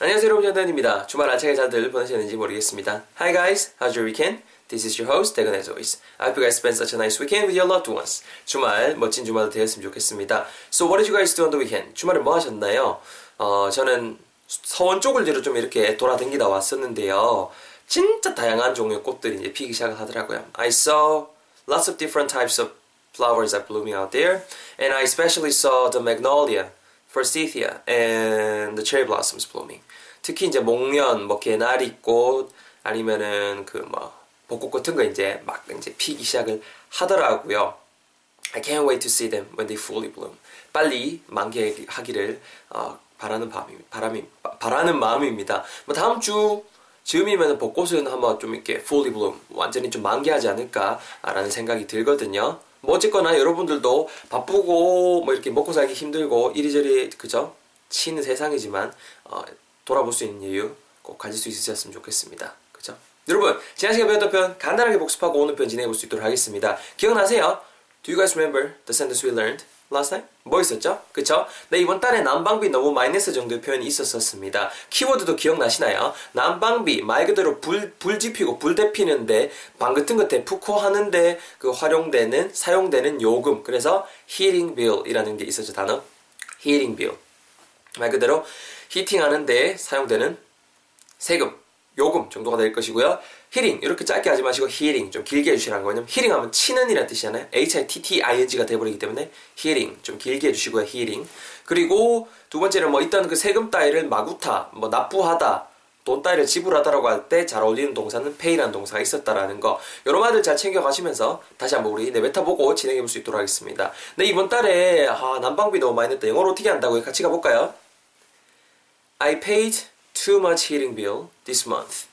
안녕하세요 여러분 전단입니다. 주말 안착에 잘들 보내셨는지 모르겠습니다. Hi guys, how's your weekend? This is your host, Dagon as always. I hope you guys spend such a nice weekend with your loved ones. 주말, 멋진 주말 되었으면 좋겠습니다. So what did you guys do on the weekend? 주말에 뭐 하셨나요? 어, 저는 서원 쪽을 뒤로 좀 이렇게 돌아다니다 왔었는데요. 진짜 다양한 종류의 꽃들이 이제 피기 시작을 하더라고요. I saw lots of different types of flowers are blooming out there. And I especially saw the magnolia, forsythia, and the cherry blossoms blooming. 특히 이제 목련, 뭐 개나리꽃, 아니면은 그 뭐 벚꽃 같은 거 이제 막 이제 피기 시작을 하더라고요. I can't wait to see them when they fully bloom. 빨리 만개하기를 어, 바라는 밤이 바람이 바라는 마음입니다. 뭐 다음 주 즈음이면 벚꽃은 한번 좀 이렇게 fully bloom 완전히 좀 만개하지 않을까라는 생각이 들거든요. 뭐 어쨌거나 여러분들도 바쁘고 뭐 이렇게 먹고 살기 힘들고 이리저리 그죠 치는 세상이지만 어, 돌아볼 수 있는 이유 꼭 가질 수 있으셨으면 좋겠습니다. 그죠? 여러분 지난 시간 배웠던 편 간단하게 복습하고 오늘 편 진행해 볼 수 있도록 하겠습니다. 기억나세요? Do you guys remember the sentence we learned last time? 뭐 있었죠? 그쵸? 네, 이번 달에 난방비 너무 마이너스 정도의 표현이 있었었습니다. 키워드도 기억나시나요? 난방비, 말 그대로 불, 불 지피고 불 대피는데, 방 같은 거 대푸코 하는데, 그 활용되는, 사용되는 요금. 그래서 heating bill이라는 게 있었죠, 단어. heating bill. 말 그대로 heating 하는데 사용되는 세금, 요금 정도가 될 것이고요. hitting 이렇게 짧게 하지 마시고 heating 좀 길게 해주시라는 거예요. hitting 하면 치는 이라는 뜻이잖아요. H-I-T-T-I-N-G가 돼버리기 때문에 heating 좀 길게 해주시고요. heating 그리고 두 번째는 뭐 있던 그 세금 따위를 마구타 뭐 납부하다 돈 따위를 지불하다라고 할 때 잘 어울리는 동사는 pay라는 동사가 있었다라는 거 여러 말들 잘 챙겨가시면서 다시 한번 우리 내뱉어 보고 진행해 볼 수 있도록 하겠습니다. 네 이번 달에 아, 난방비 너무 많이 냈다. 영어로 어떻게 한다고요? 같이 가볼까요? I paid too much heating bill this month.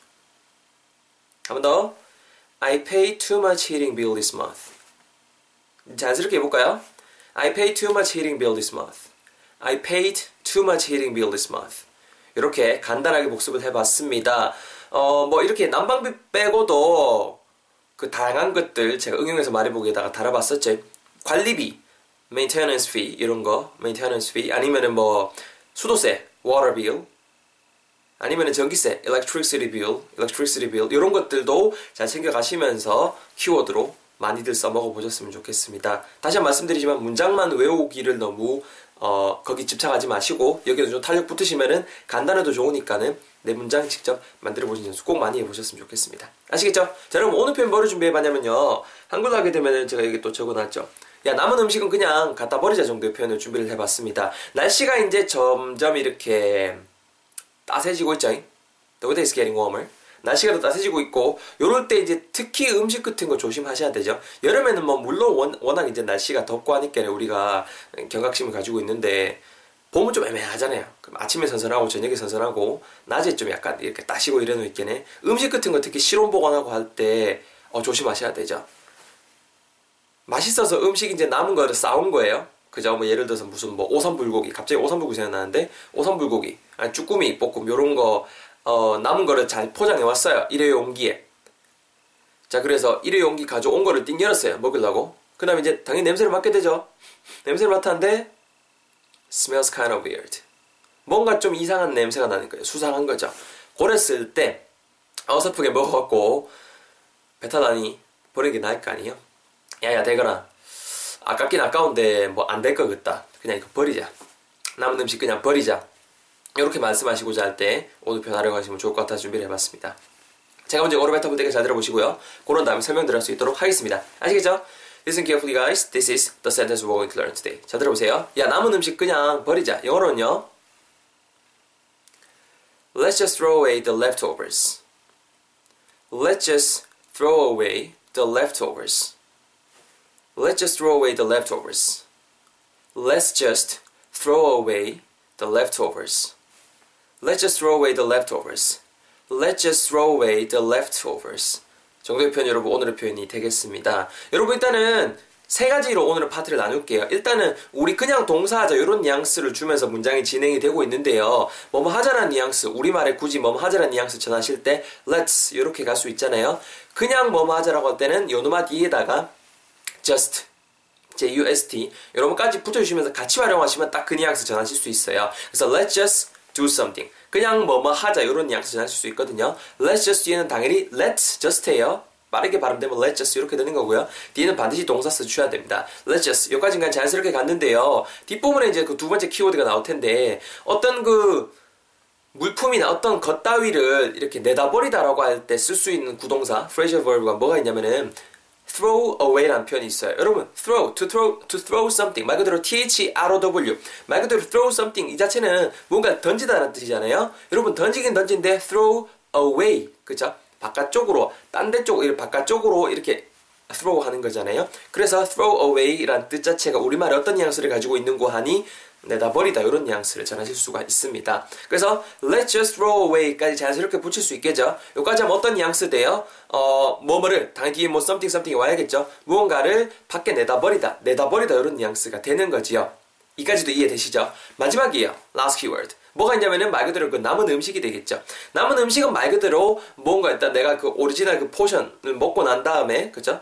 한 번 더. I pay too much heating bill this month. 자연스럽게 해볼까요? I pay too much heating bill this month. I paid too much heating bill this month. 이렇게 간단하게 복습을 해봤습니다. 어, 뭐 이렇게 난방비 빼고도 그 다양한 것들 제가 응용해서 말해보기에다가 달아봤었죠. 관리비, maintenance fee 이런 거, maintenance fee 아니면은 뭐 수도세, water bill 아니면 전기세, electricity bill, electricity bill 이런 것들도 잘 챙겨가시면서 키워드로 많이들 써먹어 보셨으면 좋겠습니다. 다시 한 번 말씀드리지만 문장만 외우기를 너무 어, 거기 집착하지 마시고 여기도 좀 탄력 붙으시면은 간단해도 좋으니까는 내 문장 직접 만들어 보신 연습 꼭 많이 해보셨으면 좋겠습니다. 아시겠죠? 자 여러분 오늘 표현 뭐를 준비해봤냐면요 한글로 하게 되면은 제가 여기 또 적어놨죠. 야 남은 음식은 그냥 갖다 버리자 정도의 표현을 준비를 해봤습니다. 날씨가 이제 점점 이렇게 따스해지고 있죠. The weather is getting warmer. 날씨가 더 따스해지고 있고 요럴 때 이제 특히 음식 같은 거 조심하셔야 되죠. 여름에는 뭐 물론 원, 워낙 이제 날씨가 덥고 하니까 우리가 경각심을 가지고 있는데 봄은 좀 애매하잖아요. 아침에 선선하고 저녁에 선선하고 낮에 좀 약간 이렇게 따시고 이래놓 있겠네. 음식 같은 거 특히 실온 보관하고 할 때 어, 조심하셔야 되죠. 맛있어서 음식 이제 남은 거를 싸운 거예요. 그죠? 뭐 예를 들어서 무슨 뭐 오삼불고기 갑자기 오삼불고기 생각나는데 오삼불고기 아니 쭈꾸미 볶음 요런 거 어, 남은 거를 잘 포장해 왔어요. 일회 용기에. 자 그래서 일회 용기 가져온 거를 띵 열었어요. 먹으려고. 그 다음에 이제 당연히 냄새를 맡게 되죠. 냄새를 맡았는데 smells kind of weird. 뭔가 좀 이상한 냄새가 나는 거예요. 수상한 거죠. 그랬을 때 어설프게 먹어갖고 배탈 나니 버리는 게 나을 거 아니에요? 야야 대거나 아깝긴 아까운데 뭐 안 될 것 같다. 그냥 이거 버리자. 남은 음식 그냥 버리자. 이렇게 말씀하시고자 할 때 오늘 변화를 가시면 좋을 것 같아서 준비를 해봤습니다. 제가 먼저 오르베타 분들께 잘 들어보시고요. 그런 다음에 설명드릴 수 있도록 하겠습니다. 아시겠죠? Listen carefully guys. This is the sentence we're going to learn today. 자 들어보세요. 야 남은 음식 그냥 버리자. 영어로는요. Let's just throw away the leftovers. Let's just throw away the leftovers. Let's just throw away the leftovers. Let's just throw away the leftovers. Let's just throw away the leftovers. Let's just throw away the leftovers. 정도의 표현 여러분 오늘의 표현이 되겠습니다. 여러분 일단은 세 가지로 오늘의 파트를 나눌게요. 일단은 우리 그냥 동사하자 이런 뉘앙스를 주면서 문장이 진행이 되고 있는데요. 뭐뭐 하자라는 뉘앙스, 우리말에 굳이 뭐뭐 하자라는 뉘앙스 전하실 때 let's 이렇게 갈 수 있잖아요. 그냥 뭐뭐 하자라고 할 때는 요노마 뒤에다가 just JUST 여러분까지 붙여주시면서 같이 활용하시면 딱 그 뉘앙스 전하실 수 있어요. 그래서 let's just do something. 그냥 뭐뭐 하자 이런 뉘앙스 전하실 수 있거든요. Let's just 뒤에는 당연히 let's just해요. 빠르게 발음되면 let's just 이렇게 되는 거고요. 뒤에는 반드시 동사 써주셔야 됩니다. let's just 여기까지는 자연스럽게 갔는데요. 뒷부분에 이제 그 두 번째 키워드가 나올 텐데 어떤 그 물품이나 어떤 것 따위를 이렇게 내다버리다라고 할 때 쓸 수 있는 구동사 phrasal verb가 뭐가 있냐면은 throw away라는 표현이 있어요. 여러분, throw, to throw, to throw something. 말 그대로 T-H-R-O-W. 말 그대로 throw something. 이 자체는 뭔가 던지다라는 뜻이잖아요. 여러분, 던지긴 던진데 throw away. 그죠? 바깥쪽으로, 딴 데 쪽, 바깥쪽으로 이렇게 throw 하는 거잖아요. 그래서 throw away라는 뜻 자체가 우리말에 어떤 뉘앙스를 가지고 있는고 하니 내다버리다 이런 뉘앙스를 전하실 수가 있습니다. 그래서 let's just throw away까지 자연스럽게 붙일 수 있겠죠. 여기까지 하면 어떤 뉘앙스 돼요? 어, 뭐뭐를 당연히 뭐 something something이 와야겠죠. 무언가를 밖에 내다버리다, 내다버리다 이런 뉘앙스가 되는 거지요. 이까지도 이해되시죠? 마지막이에요. last keyword. 뭐가 있냐면은 말 그대로 그 남은 음식이 되겠죠. 남은 음식은 말 그대로 뭔가 일단 내가 그 오리지널 그 포션을 먹고 난 다음에 그죠?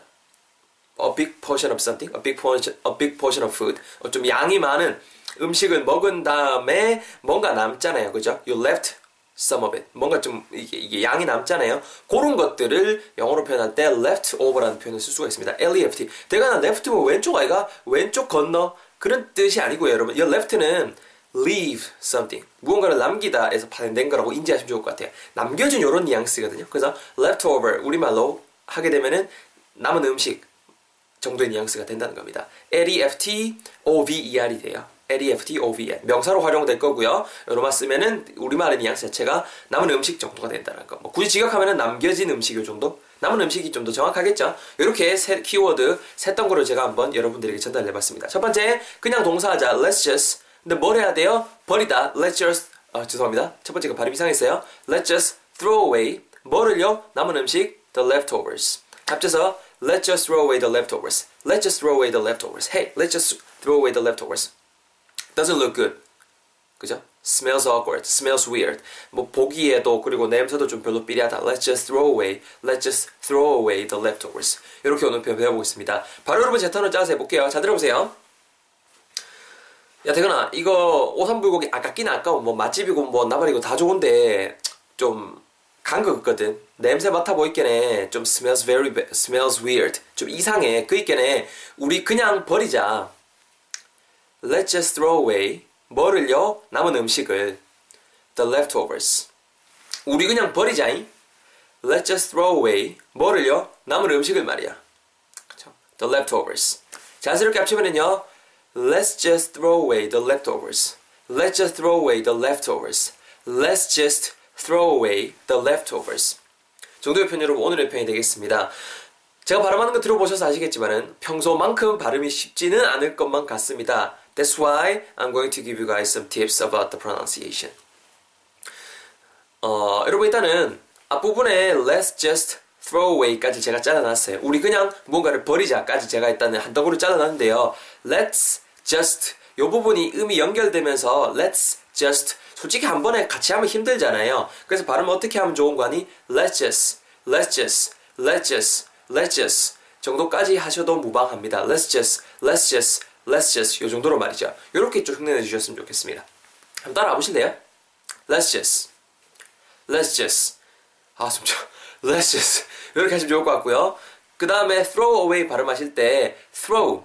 a big portion of something, a big portion, a big portion of food. 어, 좀 양이 많은 음식을 먹은 다음에 뭔가 남잖아요. 그죠? You left some of it. 뭔가 좀 이게, 이게 양이 남잖아요. 그런 것들을 영어로 표현할 때 left over라는 표현을 쓸 수가 있습니다. L-E-F-T. 대가 나 left면 왼쪽 아이가 왼쪽 건너 그런 뜻이 아니고요, 여러분. 이 left는 leave something. 무언가를 남기다에서 발현된 거라고 인지하시면 좋을 것 같아요. 남겨준 이런 뉘앙스거든요. 그래서 leftover 우리말로 하게 되면은 남은 음식 정도의 뉘앙스가 된다는 겁니다. L-E-F-T-O-V-E-R이 돼요. L-E-F-T-O-V-E-R. 명사로 활용될 거고요. 로마 쓰면은 우리말의 뉘앙스 자체가 남은 음식 정도가 된다는 거. 뭐 굳이 지각하면은 남겨진 음식 요 정도? 남은 음식이 좀 더 정확하겠죠? 이렇게 세 키워드 세 덩어리를 제가 한번 여러분들에게 전달해봤습니다. 첫 번째, 그냥 동사하자. Let's just. 근데 뭘 해야 돼요? 버리다. Let's just. 아, 죄송합니다. 첫 번째가 발음 이상했어요. Let's just throw away. 뭐를요? 남은 음식. The leftovers. 합쳐서 Let's just throw away the leftovers. Let's just throw away the leftovers. Hey, let's just throw away the leftovers. Doesn't look good. 그죠? Smells awkward. Smells weird. 뭐 보기에도 그리고 냄새도 좀 별로 삐리하다. Let's just throw away. Let's just throw away the leftovers. 이렇게 오늘 표현 배워보겠습니다. 바로 여러분 제 턴을 짜서 해볼게요. 자 들어보세요. 야 대건아 이거 오삼불고기 아깝긴 아까워. 뭐 맛집이고 뭐 나발이고 다 좋은데 좀 간거 같거든. 냄새 맡아 보이겠네. 좀 smells very bad, smells weird. 좀 이상해. 그 있겠네. 우리 그냥 버리자. Let's just throw away. 뭐를요? 남은 음식을. The leftovers. 우리 그냥 버리자잉. Let's just throw away. 뭐를요? 남은 음식을 말이야. The leftovers. 자연스럽게 합치면은요. Let's just throw away the leftovers. Let's just throw away the leftovers. Let's just throw away the leftovers. 정도의 표현 여러분 오늘의 표현이 되겠습니다. 제가 발음하는 거 들어보셔서 아시겠지만은 평소만큼 발음이 쉽지는 않을 것만 같습니다. That's why I'm going to give you guys some tips about the pronunciation. 어, 여러분 일단은 앞부분에 let's just throw away까지 제가 잘라놨어요. 우리 그냥 뭔가를 버리자까지 제가 일단은 한 덩어리 잘라놨는데요. let's just 이 부분이 음이 연결되면서 let's just 솔직히 한 번에 같이 하면 힘들잖아요. 그래서 발음 어떻게 하면 좋은 거 아니? let's just, let's just, let's just, let's just 정도까지 하셔도 무방합니다. let's just, let's just, let's just 요 정도로 말이죠. 이렇게 좀 흉내내 주셨으면 좋겠습니다. 한번 따라와 보실래요? let's just, let's just 아 숨차 let's just 이렇게 하시면 좋을 것 같고요. 그 다음에 throw away 발음하실 때 throw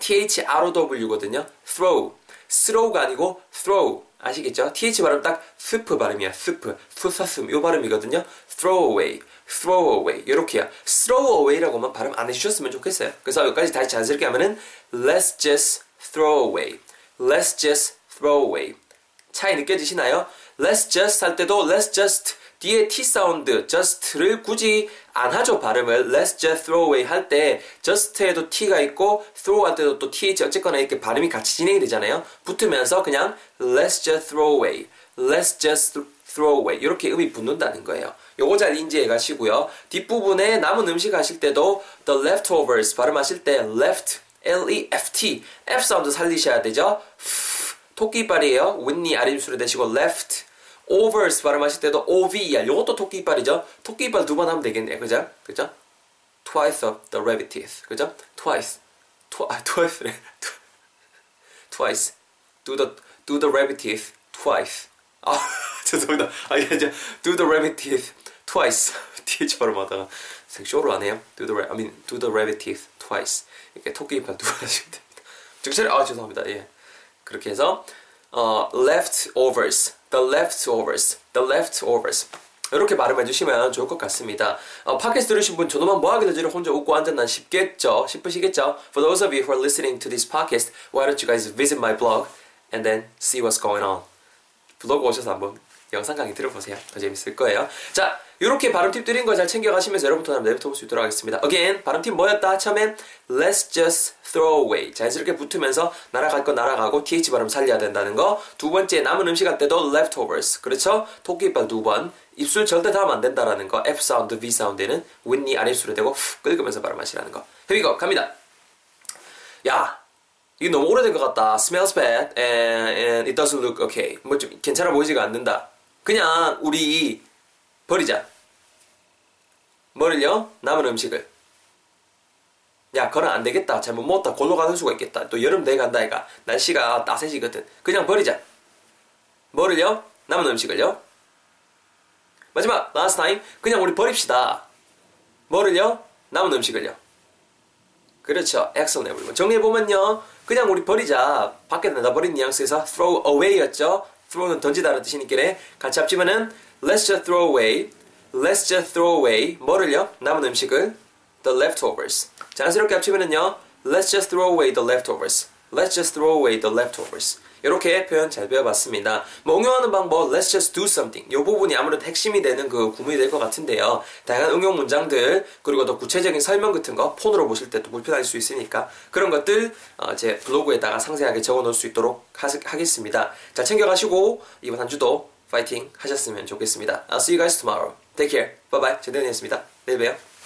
T-H-R-O-W거든요. throw throw가 아니고 throw 아시겠죠? TH 발음 딱 스프 발음이야. 스프, 수사슴 요 발음이거든요. throw away, throw away 이렇게요. throw away라고만 발음 안 해주셨으면 좋겠어요. 그래서 여기까지 다시 자연스럽게 하면은 let's just throw away, let's just throw away 차이 느껴지시나요? let's just 할 때도 let's just 뒤에 T 사운드 just를 굳이 안 하죠 발음을 let's just throw away 할 때 just에도 T가 있고 throw 할 때도 또 TH 어쨌거나 이렇게 발음이 같이 진행이 되잖아요 붙으면서 그냥 let's just throw away let's just throw away 이렇게 음이 붙는다는 거예요 요거 잘 인지해 가시고요 뒷부분에 남은 음식 하실 때도 the leftovers 발음하실 때 left L-E-F-T F 사운드 살리셔야 되죠 토끼발이에요 윗니 아랫입술을 대시고 left overs 발음하실 때도 over 요것도 토끼 이빨이죠 토끼 이빨 두번 하면 되겠네요 그죠 그죠 twice of the rabbit teeth 그죠 twice tw, 아, twice twice do the do the rabbit teeth twice 아 죄송합니다. 아니 이제 do the rabbit teeth twice. th 발음하다가 쇼로 안 해요. do the I mean do the rabbit teeth twice. 이렇게 토끼 이빨 두 번 하시면 됩니다. 정체를 아 죄송합니다. 예. 그렇게 해서 어, leftovers, the leftovers, the leftovers. 이렇게 발음해 주시면 좋을 것 같습니다. 어, 팟캐스트 들으신 분 저놈만 뭐하길래 저를 혼자 웃고 앉았나 싶겠죠? 싶으시겠죠? For those of you who are listening to this podcast, why don't you guys visit my blog and then see what's going on. 블로그 오셔서 한번 영상 강의 들어보세요. 더 재밌을 거예요. 자, 이렇게 발음 팁 드린 거 잘 챙겨가시면서 여러분부터 한번 내뱉어 볼수 있도록 하겠습니다. Again, 발음 팁 뭐였다? 처음엔 Let's just throw away. 자연스럽게 붙으면서 날아갈 거 날아가고 TH 발음 살려야 된다는 거. 두 번째, 남은 음식 할 때도 leftovers. 그렇죠? 토끼발 두 번. 입술 절대 닿으면 안 된다라는 거. F 사운드, V 사운드는 윗니 아랫입술에 대고 훅 긁으면서 발음하시라는 거. Here we go. 갑니다. 야, 이게 너무 오래된 것 같다. Smells bad and, and it doesn't look okay. 뭐 좀 괜찮아 보이지가 않는다. 그냥 우리 버리자. 뭐를요? 남은 음식을. 야, 그건 안 되겠다. 잘못 먹었다. 골로 가는 수가 있겠다. 또 여름 돼 간다, 이가. 날씨가 따뜻해지거든. 그냥 버리자. 뭐를요? 남은 음식을요? 마지막, last time. 그냥 우리 버립시다. 뭐를요? 남은 음식을요. 그렇죠. excellent. 정리해보면요. 그냥 우리 버리자. 밖에 내다 버린 뉘앙스에서 throw away였죠. Throw는 던지다라는 뜻이니까 같이 합치면은 let's just throw away. let's just throw away. 뭐를요? 남은 음식을 the leftovers. 자연스럽게 합치면은요. let's just throw away the leftovers. let's just throw away the leftovers. 이렇게 표현 잘 배워봤습니다. 뭐 응용하는 방법, let's just do something. 이 부분이 아무래도 핵심이 되는 그 구문이 될 것 같은데요. 다양한 응용 문장들, 그리고 더 구체적인 설명 같은 거 폰으로 보실 때 또 불편할 수 있으니까 그런 것들 어, 제 블로그에다가 상세하게 적어 놓을 수 있도록 하, 하겠습니다. 잘 챙겨가시고 이번 한 주도 파이팅 하셨으면 좋겠습니다. I'll see you guys tomorrow. Take care. Bye bye. 제대현이었습니다. 내일 봬요.